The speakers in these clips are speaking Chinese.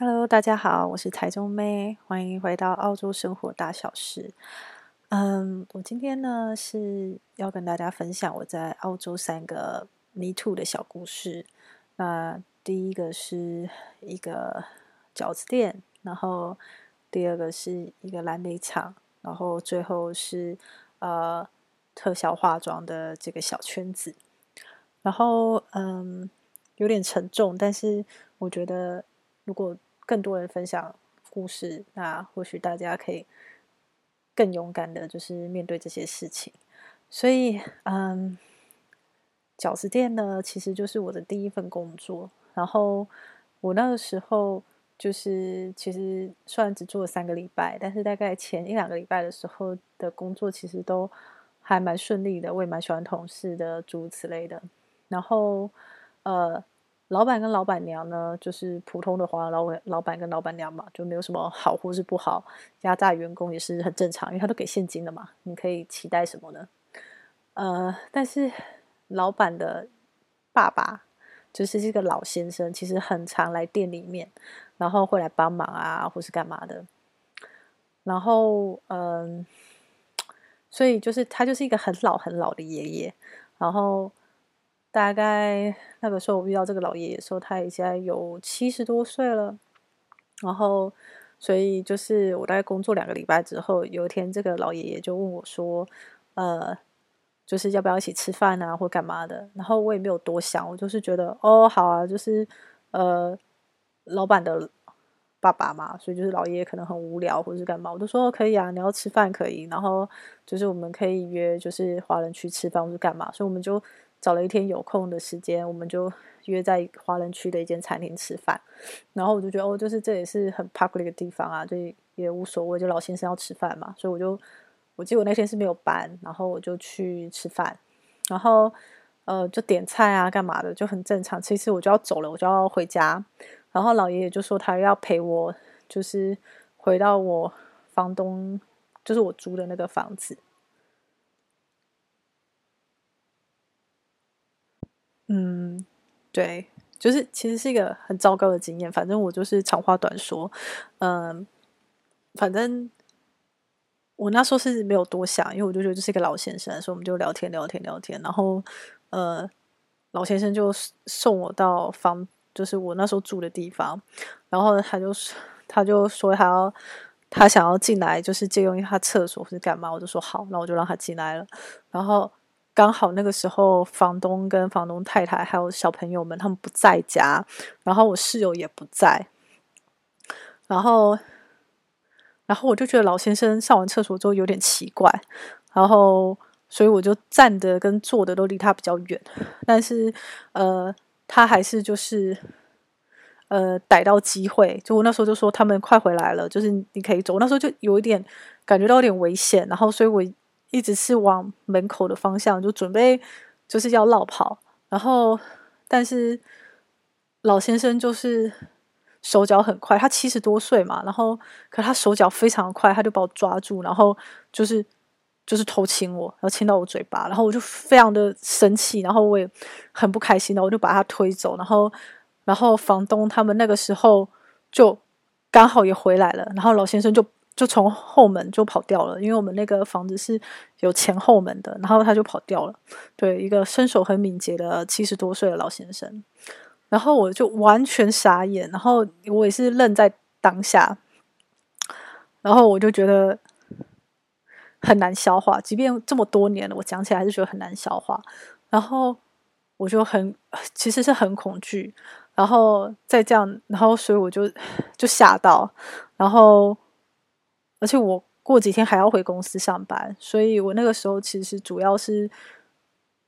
Hello，大家好，我是台中妹，欢迎回到澳洲生活大小事。嗯，我今天呢是要跟大家分享我在澳洲三个 Me Too 的小故事。那第一个是一个饺子店，然后第二个是一个蓝莓厂，然后最后是呃特效化妆的这个小圈子。然后嗯，有点沉重，但是我觉得如果更多人分享故事，那或许大家可以更勇敢的，就是面对这些事情。所以，嗯，饺子店呢，其实就是我的第一份工作。然后我那个时候就是，其实虽然只做了三个礼拜，但是大概前一两个礼拜的时候的工作，其实都还蛮顺利的。我也蛮喜欢同事的，诸如此类的。然后，呃。老板跟老板娘呢，就是普通的华老老板跟老板娘嘛，就没有什么好或是不好。压榨员工也是很正常，因为他都给现金了嘛，你可以期待什么呢？呃，但是老板的爸爸就是这个老先生，其实很常来店里面，然后会来帮忙啊，或是干嘛的。然后，嗯，所以就是他就是一个很老很老的爷爷，然后。大概那个时候我遇到这个老爷爷的时候，他已经有七十多岁了。然后，所以就是我大概工作两个礼拜之后，有一天这个老爷爷就问我说：“呃，就是要不要一起吃饭啊，或干嘛的？”然后我也没有多想，我就是觉得哦，好啊，就是呃，老板的爸爸嘛，所以就是老爷爷可能很无聊或者是干嘛，我就说可以啊，你要吃饭可以，然后就是我们可以约，就是华人区吃饭或者干嘛，所以我们就。找了一天有空的时间，我们就约在华人区的一间餐厅吃饭。然后我就觉得，哦，就是这也是很 public 的地方啊，就也无所谓。就老先生要吃饭嘛，所以我就，我记得我那天是没有班，然后我就去吃饭。然后，呃，就点菜啊，干嘛的，就很正常。其实我就要走了，我就要回家。然后老爷爷就说他要陪我，就是回到我房东，就是我租的那个房子。嗯，对，就是其实是一个很糟糕的经验。反正我就是长话短说，嗯，反正我那时候是没有多想，因为我就觉得这是一个老先生，所以我们就聊天聊天聊天。然后，呃，老先生就送我到房，就是我那时候住的地方。然后他就他就说他要他想要进来，就是借用一下厕所或是干嘛，我就说好，那我就让他进来了。然后。刚好那个时候，房东跟房东太太还有小朋友们他们不在家，然后我室友也不在，然后，然后我就觉得老先生上完厕所之后有点奇怪，然后所以我就站的跟坐的都离他比较远，但是呃，他还是就是呃逮到机会，就我那时候就说他们快回来了，就是你可以走，那时候就有一点感觉到有点危险，然后所以我。一直是往门口的方向，就准备就是要落跑，然后但是老先生就是手脚很快，他七十多岁嘛，然后可他手脚非常快，他就把我抓住，然后就是就是偷亲我，然后亲到我嘴巴，然后我就非常的生气，然后我也很不开心的，我就把他推走，然后然后房东他们那个时候就刚好也回来了，然后老先生就。就从后门就跑掉了，因为我们那个房子是有前后门的，然后他就跑掉了。对，一个身手很敏捷的七十多岁的老先生，然后我就完全傻眼，然后我也是愣在当下，然后我就觉得很难消化，即便这么多年了，我讲起来还是觉得很难消化。然后我就很其实是很恐惧，然后再这样，然后所以我就就吓到，然后。而且我过几天还要回公司上班，所以我那个时候其实主要是，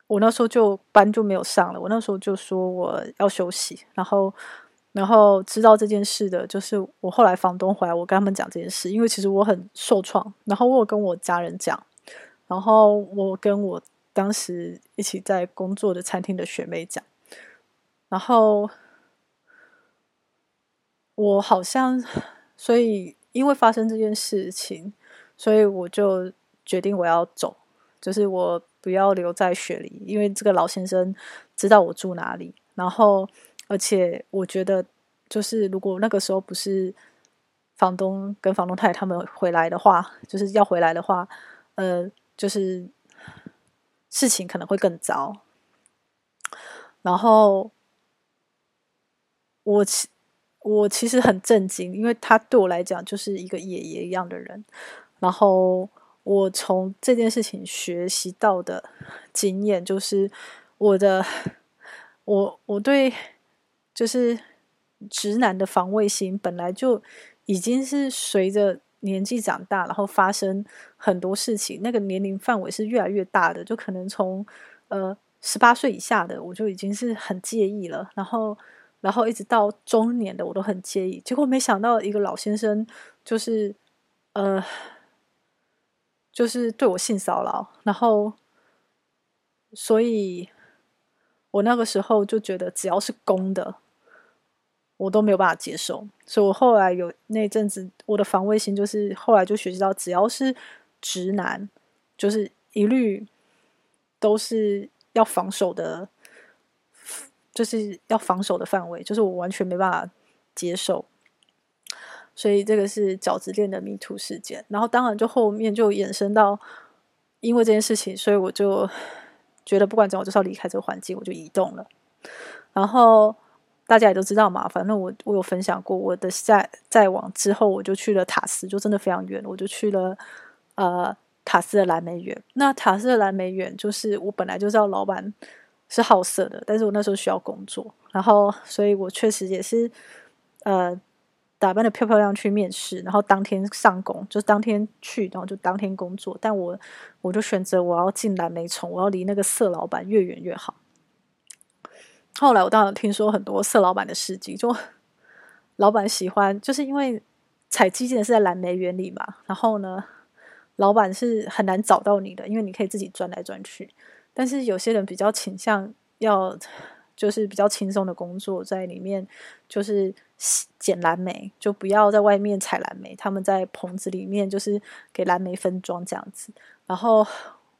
我那时候就班就没有上了。我那时候就说我要休息，然后，然后知道这件事的就是我后来房东回来，我跟他们讲这件事，因为其实我很受创，然后我有跟我家人讲，然后我跟我当时一起在工作的餐厅的学妹讲，然后我好像所以。因为发生这件事情，所以我就决定我要走，就是我不要留在雪梨，因为这个老先生知道我住哪里，然后而且我觉得就是如果那个时候不是房东跟房东太太他们回来的话，就是要回来的话，呃，就是事情可能会更糟。然后我其我其实很震惊，因为他对我来讲就是一个爷爷一样的人。然后我从这件事情学习到的经验就是，我的我我对就是直男的防卫心本来就已经是随着年纪长大，然后发生很多事情，那个年龄范围是越来越大的，就可能从呃。十八岁以下的我就已经是很介意了，然后，然后一直到中年的我都很介意。结果没想到一个老先生就是，呃，就是对我性骚扰，然后，所以我那个时候就觉得只要是公的，我都没有办法接受。所以我后来有那阵子，我的防卫心就是后来就学习到，只要是直男，就是一律都是。要防守的，就是要防守的范围，就是我完全没办法接受，所以这个是饺子链的迷途事件。然后当然就后面就衍生到，因为这件事情，所以我就觉得不管怎样，我就是要离开这个环境，我就移动了。然后大家也都知道嘛，反正我我有分享过我的再再往之后，我就去了塔斯，就真的非常远，我就去了呃。塔斯的蓝莓园，那塔斯的蓝莓园就是我本来就知道老板是好色的，但是我那时候需要工作，然后所以我确实也是呃打扮得漂漂亮去面试，然后当天上工，就当天去，然后就当天工作。但我我就选择我要进蓝莓虫，我要离那个色老板越远越好。后来我当然听说很多色老板的事迹，就老板喜欢，就是因为采基金的是在蓝莓园里嘛，然后呢。老板是很难找到你的，因为你可以自己钻来钻去。但是有些人比较倾向要，就是比较轻松的工作，在里面就是捡蓝莓，就不要在外面采蓝莓。他们在棚子里面就是给蓝莓分装这样子。然后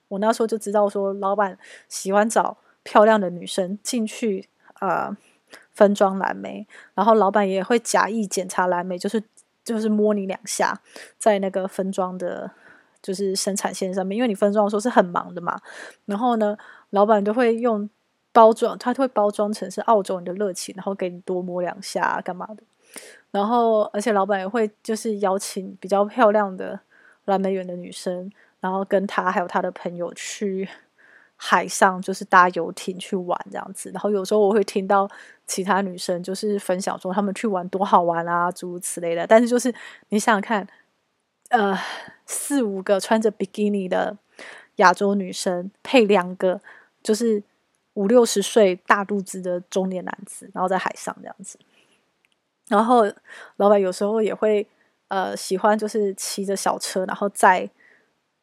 我那时候就知道说，老板喜欢找漂亮的女生进去、呃、分装蓝莓，然后老板也会假意检查蓝莓，就是就是摸你两下，在那个分装的。就是生产线上面，因为你分装的时候是很忙的嘛，然后呢，老板就会用包装，他会包装成是澳洲人的热情，然后给你多摸两下啊，干嘛的。然后，而且老板也会就是邀请比较漂亮的蓝莓园的女生，然后跟他还有他的朋友去海上，就是搭游艇去玩这样子。然后有时候我会听到其他女生就是分享说他们去玩多好玩啊，诸如此类的。但是就是你想想看。呃，四五个穿着比基尼的亚洲女生，配两个就是五六十岁大肚子的中年男子，然后在海上这样子。然后老板有时候也会呃喜欢就是骑着小车，然后载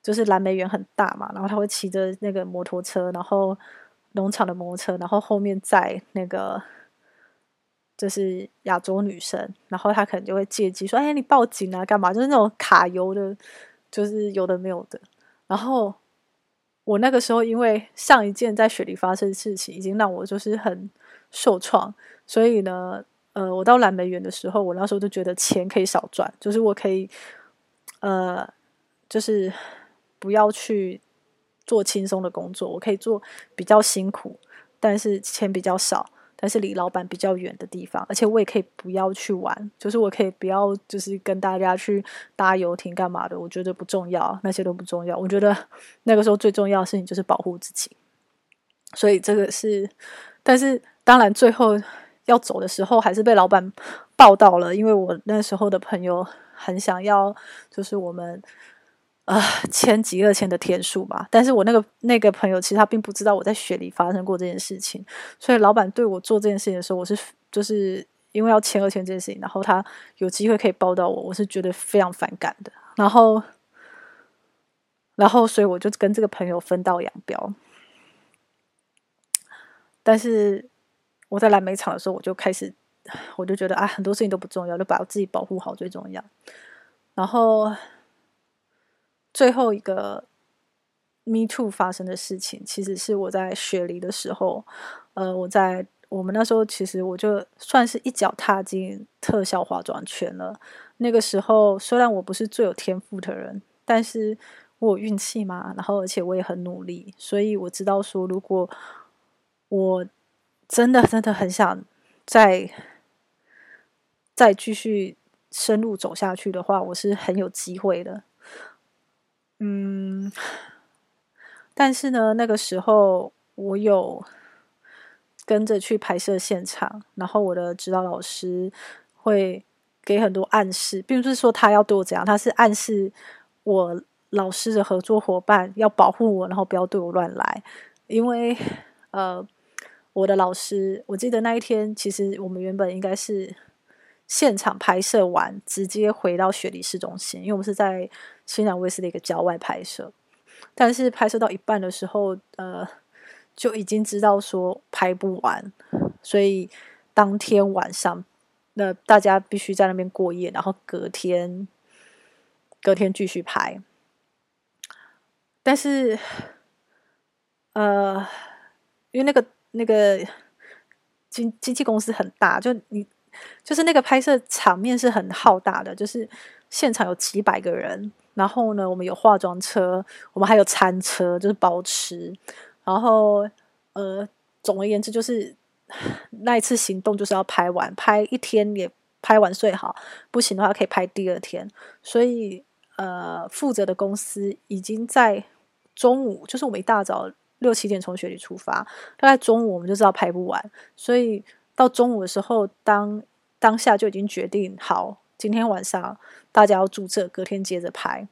就是蓝莓园很大嘛，然后他会骑着那个摩托车，然后农场的摩托车，然后后面载那个。就是亚洲女生，然后她可能就会借机说：“哎，你报警啊，干嘛？”就是那种卡油的，就是有的没有的。然后我那个时候，因为上一件在雪梨发生的事情，已经让我就是很受创，所以呢，呃，我到蓝莓园的时候，我那时候就觉得钱可以少赚，就是我可以，呃，就是不要去做轻松的工作，我可以做比较辛苦，但是钱比较少。但是离老板比较远的地方，而且我也可以不要去玩，就是我可以不要，就是跟大家去搭游艇干嘛的，我觉得不重要，那些都不重要。我觉得 那个时候最重要的事情就是保护自己。所以这个是，但是当然最后要走的时候，还是被老板 报到了，因为我那时候的朋友很想要，就是我们。啊，签几二签的天数吧。但是我那个那个朋友其实他并不知道我在雪梨发生过这件事情，所以老板对我做这件事情的时候，我是就是因为要签二签这件事情，然后他有机会可以报到我，我是觉得非常反感的。然后，然后所以我就跟这个朋友分道扬镳。但是我在蓝莓厂的时候，我就开始我就觉得啊，很多事情都不重要，就把我自己保护好最重要。然后。最后一个 Me Too 发生的事情，其实是我在雪梨的时候，呃，我在我们那时候其实我就算是一脚踏进特效化妆圈了。那个时候虽然我不是最有天赋的人，但是我有运气嘛，然后而且我也很努力，所以我知道说，如果我真的真的很想再再继续深入走下去的话，我是很有机会的。嗯，但是呢，那个时候我有。跟着去拍摄现场，然后我的指导老师会给很多暗示，并不是说他要对我怎样，他是暗示我老师的合作伙伴要保护我，然后不要对我乱来。因为呃，我的老师，我记得那一天，其实我们原本应该是现场拍摄完，直接回到雪梨市中心，因为我们是在新南威斯的一个郊外拍摄，但是拍摄到一半的时候，呃。就已经知道说拍不完，所以当天晚上，那大家必须在那边过夜，然后隔天，隔天继续拍。但是，呃，因为那个那个经经纪公司很大，就你就是那个拍摄场面是很浩大的，就是现场有几百个人，然后呢，我们有化妆车，我们还有餐车，就是包吃。然后，呃，总而言之，就是那一次行动就是要拍完，拍一天也拍完最好，不行的话可以拍第二天。所以，呃，负责的公司已经在中午，就是我们一大早六七点从雪里出发，大概中午我们就知道拍不完，所以到中午的时候，当当下就已经决定好，今天晚上大家要住这，隔天接着拍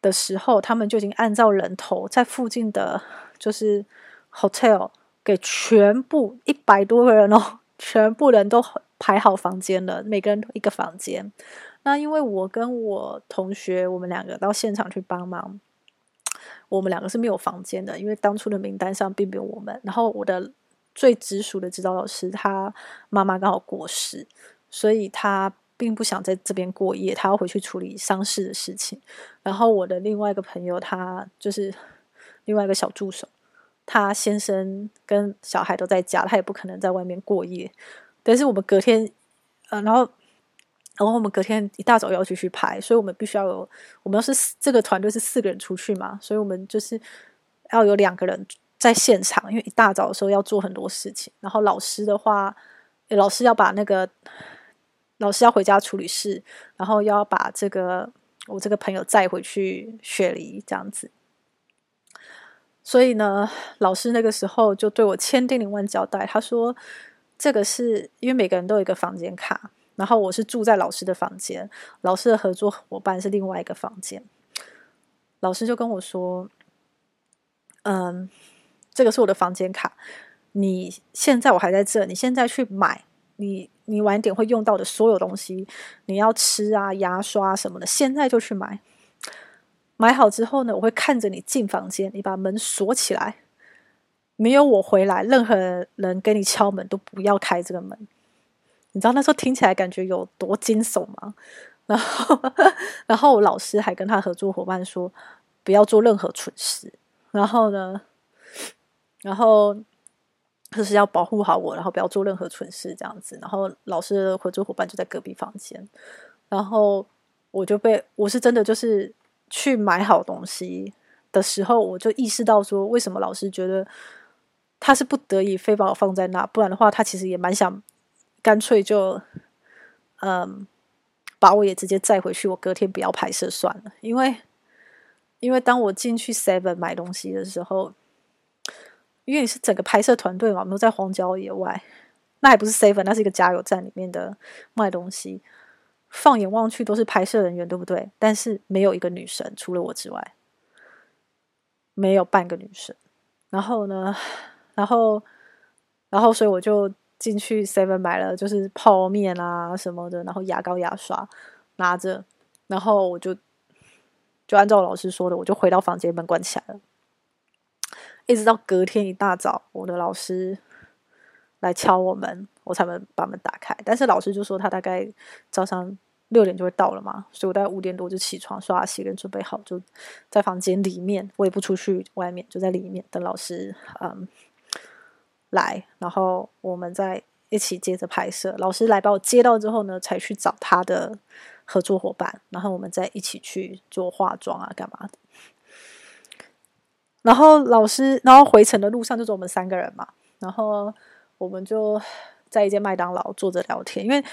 的时候，他们就已经按照人头在附近的。就是 hotel 给全部一百多个人哦，全部人都排好房间了，每个人一个房间。那因为我跟我同学，我们两个到现场去帮忙，我们两个是没有房间的，因为当初的名单上并没有我们。然后我的最直属的指导老师，他妈妈刚好过世，所以他并不想在这边过夜，他要回去处理丧事的事情。然后我的另外一个朋友，他就是。另外一个小助手，他先生跟小孩都在家，他也不可能在外面过夜。但是我们隔天，呃，然后，然后我们隔天一大早要继续拍，所以我们必须要有，我们要是这个团队是四个人出去嘛，所以我们就是要有两个人在现场，因为一大早的时候要做很多事情。然后老师的话，老师要把那个老师要回家处理事，然后要把这个我这个朋友载回去雪梨这样子。所以呢，老师那个时候就对我千叮咛万交代，他说：“这个是因为每个人都有一个房间卡，然后我是住在老师的房间，老师的合作伙伴是另外一个房间。”老师就跟我说：“嗯，这个是我的房间卡，你现在我还在这，你现在去买你你晚点会用到的所有东西，你要吃啊、牙刷什么的，现在就去买。”买好之后呢，我会看着你进房间，你把门锁起来，没有我回来，任何人给你敲门都不要开这个门。你知道那时候听起来感觉有多惊悚吗？然后，然后我老师还跟他合作伙伴说，不要做任何蠢事。然后呢，然后就是要保护好我，然后不要做任何蠢事这样子。然后老师的合作伙伴就在隔壁房间，然后我就被，我是真的就是。去买好东西的时候，我就意识到说，为什么老师觉得他是不得已非把我放在那，不然的话，他其实也蛮想干脆就嗯把我也直接载回去，我隔天不要拍摄算了。因为因为当我进去 Seven 买东西的时候，因为你是整个拍摄团队嘛，我们都在荒郊野外，那还不是 Seven，那是一个加油站里面的卖东西。放眼望去都是拍摄人员，对不对？但是没有一个女生，除了我之外，没有半个女生。然后呢，然后，然后，所以我就进去 Seven 买了，就是泡面啊什么的，然后牙膏、牙刷拿着，然后我就就按照老师说的，我就回到房间，门关起来了。一直到隔天一大早，我的老师来敲我门。我才能把门打开，但是老师就说他大概早上六点就会到了嘛，所以我大概五点多就起床刷牙洗脸准备好，就在房间里面，我也不出去外面，就在里面等老师嗯来，然后我们再一起接着拍摄。老师来把我接到之后呢，才去找他的合作伙伴，然后我们再一起去做化妆啊，干嘛的。然后老师，然后回程的路上就是我们三个人嘛，然后我们就在一间麦当劳坐着聊天，因为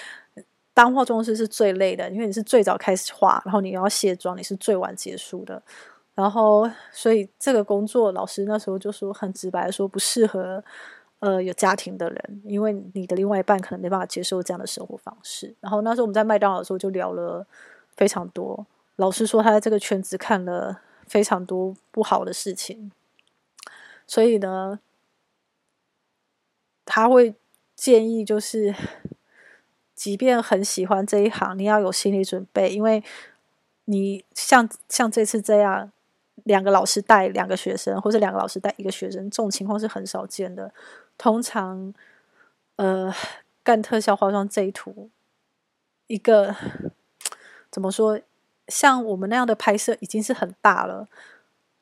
当化妆师是最累的，因为你是最早开始化，然后你要卸妆，你是最晚结束的。然后，所以这个工作，老师那时候就说很直白的说不适合，呃，有家庭的人，因为你的另外一半可能没办法接受这样的生活方式。然后那时候我们在麦当劳的时候就聊了非常多。老师说他在这个圈子看了非常多不好的事情，所以呢，他会建议就是，即便很喜欢这一行，你要有心理准备，因为你像像这次这样。两个老师带两个学生，或者两个老师带一个学生，这种情况是很少见的。通常，呃，干特效化妆这一图，一个怎么说？像我们那样的拍摄已经是很大了，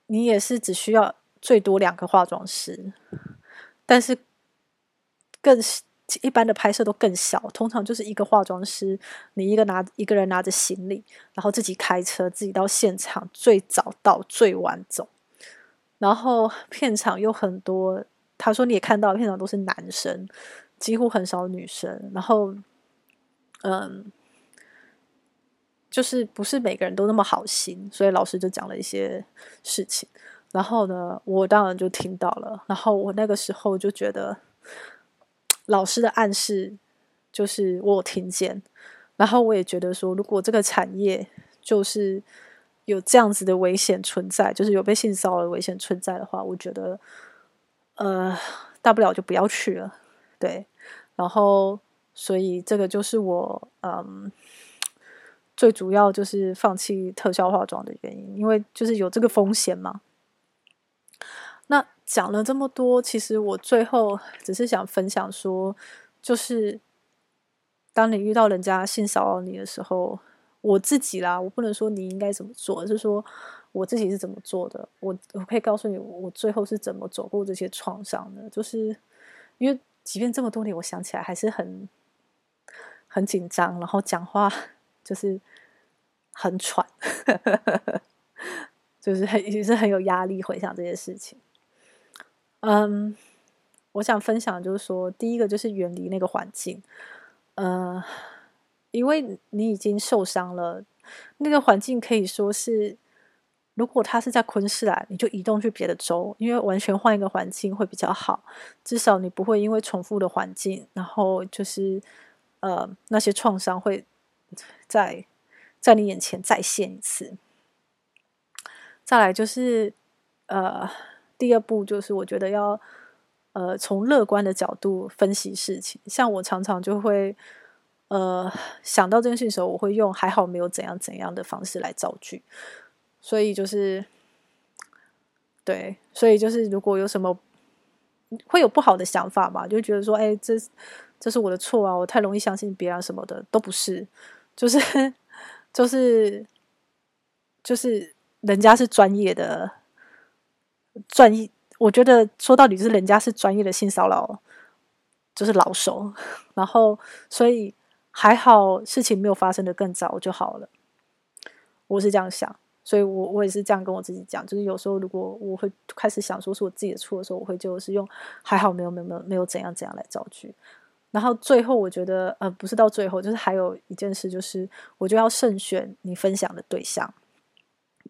你也是只需要最多两个化妆师，但是更一般的拍摄都更小，通常就是一个化妆师，你一个拿一个人拿着行李，然后自己开车，自己到现场，最早到最晚走。然后片场有很多，他说你也看到片场都是男生，几乎很少女生。然后，嗯，就是不是每个人都那么好心，所以老师就讲了一些事情。然后呢，我当然就听到了。然后我那个时候就觉得。老师的暗示就是我听见，然后我也觉得说，如果这个产业就是有这样子的危险存在，就是有被性骚扰的危险存在的话，我觉得，呃，大不了就不要去了，对。然后，所以这个就是我嗯最主要就是放弃特效化妆的原因，因为就是有这个风险嘛。那讲了这么多，其实我最后只是想分享说，就是当你遇到人家性骚扰你的时候，我自己啦，我不能说你应该怎么做，而是说我自己是怎么做的。我我可以告诉你，我最后是怎么走过这些创伤的。就是因为即便这么多年，我想起来还是很很紧张，然后讲话就是很喘，就是很也是很有压力，回想这些事情。嗯，我想分享就是说，第一个就是远离那个环境，呃，因为你已经受伤了，那个环境可以说是，如果他是在昆士兰，你就移动去别的州，因为完全换一个环境会比较好，至少你不会因为重复的环境，然后就是呃那些创伤会在在你眼前再现一次。再来就是呃。第二步就是，我觉得要，呃，从乐观的角度分析事情。像我常常就会，呃，想到这件事的时候，我会用“还好没有怎样怎样的方式”来造句。所以就是，对，所以就是，如果有什么会有不好的想法嘛，就觉得说，哎，这这是我的错啊，我太容易相信别人什么的，都不是，就是就是就是人家是专业的。专业，我觉得说到底是人家是专业的性骚扰，就是老手，然后所以还好事情没有发生的更早就好了。我是这样想，所以我我也是这样跟我自己讲，就是有时候如果我会开始想说是我自己的错的时候，我会就是用还好没有没有没有没有怎样怎样来造句。然后最后我觉得呃不是到最后，就是还有一件事，就是我就要慎选你分享的对象，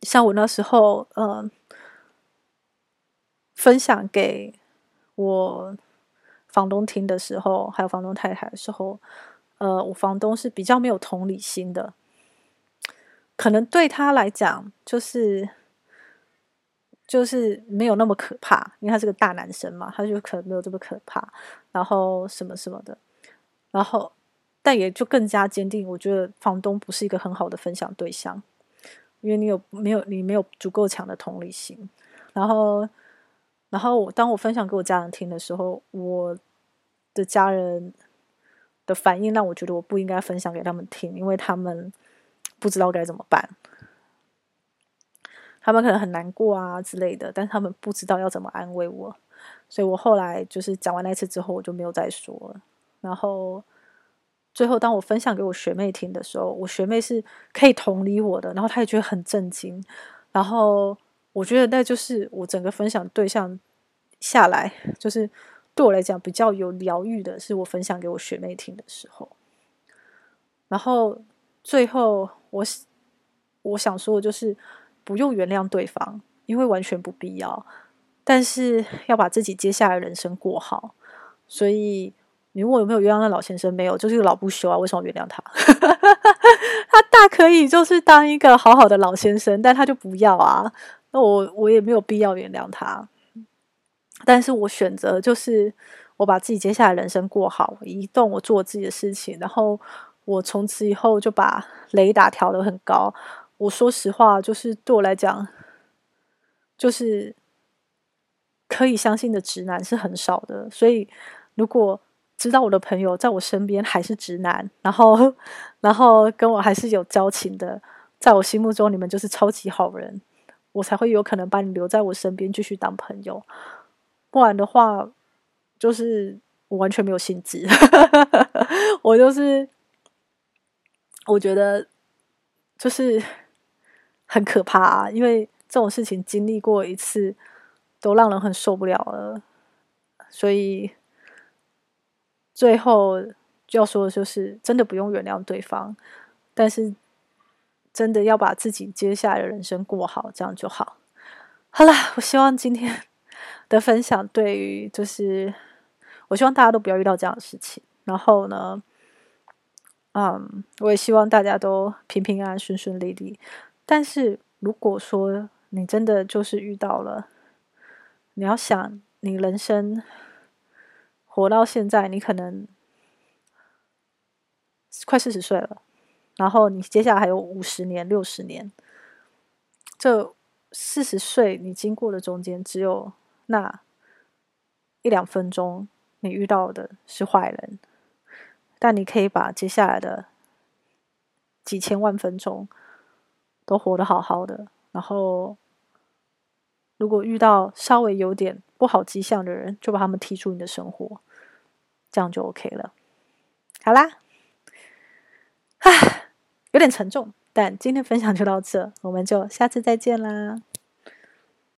像我那时候呃。分享给我房东听的时候，还有房东太太的时候，呃，我房东是比较没有同理心的，可能对他来讲，就是就是没有那么可怕，因为他是个大男生嘛，他就可能没有这么可怕，然后什么什么的，然后但也就更加坚定，我觉得房东不是一个很好的分享对象，因为你有没有你没有足够强的同理心，然后。然后，当我分享给我家人听的时候，我的家人的反应让我觉得我不应该分享给他们听，因为他们不知道该怎么办。他们可能很难过啊之类的，但是他们不知道要怎么安慰我。所以我后来就是讲完那次之后，我就没有再说了。然后最后，当我分享给我学妹听的时候，我学妹是可以同理我的，然后她也觉得很震惊。然后我觉得那就是我整个分享对象下来，就是对我来讲比较有疗愈的，是我分享给我学妹听的时候。然后最后我我想说的就是不用原谅对方，因为完全不必要。但是要把自己接下来人生过好，所以你问我有没有原谅那老先生？没有，就是老不休啊！为什么原谅他？他大可以就是当一个好好的老先生，但他就不要啊。那我我也没有必要原谅他。但是我选择就是我把自己接下来人生过好，移动，我做我自己的事情，然后我从此以后就把雷达调得很高。我说实话，就是对我来讲，就是。可以相信的直男是很少的，所以如果知道我的朋友在我身边还是直男，然后然后跟我还是有交情的，在我心目中你们就是超级好人，我才会有可能把你留在我身边继续当朋友。不然的话，就是我完全没有兴致，我就是我觉得就是很可怕啊，因为这种事情经历过一次。都让人很受不了了，所以最后要说的就是，真的不用原谅对方，但是真的要把自己接下来的人生过好，这样就好。好了，我希望今天的分享对于就是，我希望大家都不要遇到这样的事情。然后呢，嗯，我也希望大家都平平安安、顺顺利利。但是如果说你真的就是遇到了，你要想，你人生活到现在，你可能快四十岁了，然后你接下来还有五十年、六十年。这四十岁你经过的中间，只有那一两分钟，你遇到的是坏人，但你可以把接下来的几千万分钟都活得好好的，然后。如果遇到稍微有点不好迹象的人，就把他们踢出你的生活，这样就 OK 了。好啦，啊，有点沉重，但今天分享就到这，我们就下次再见啦。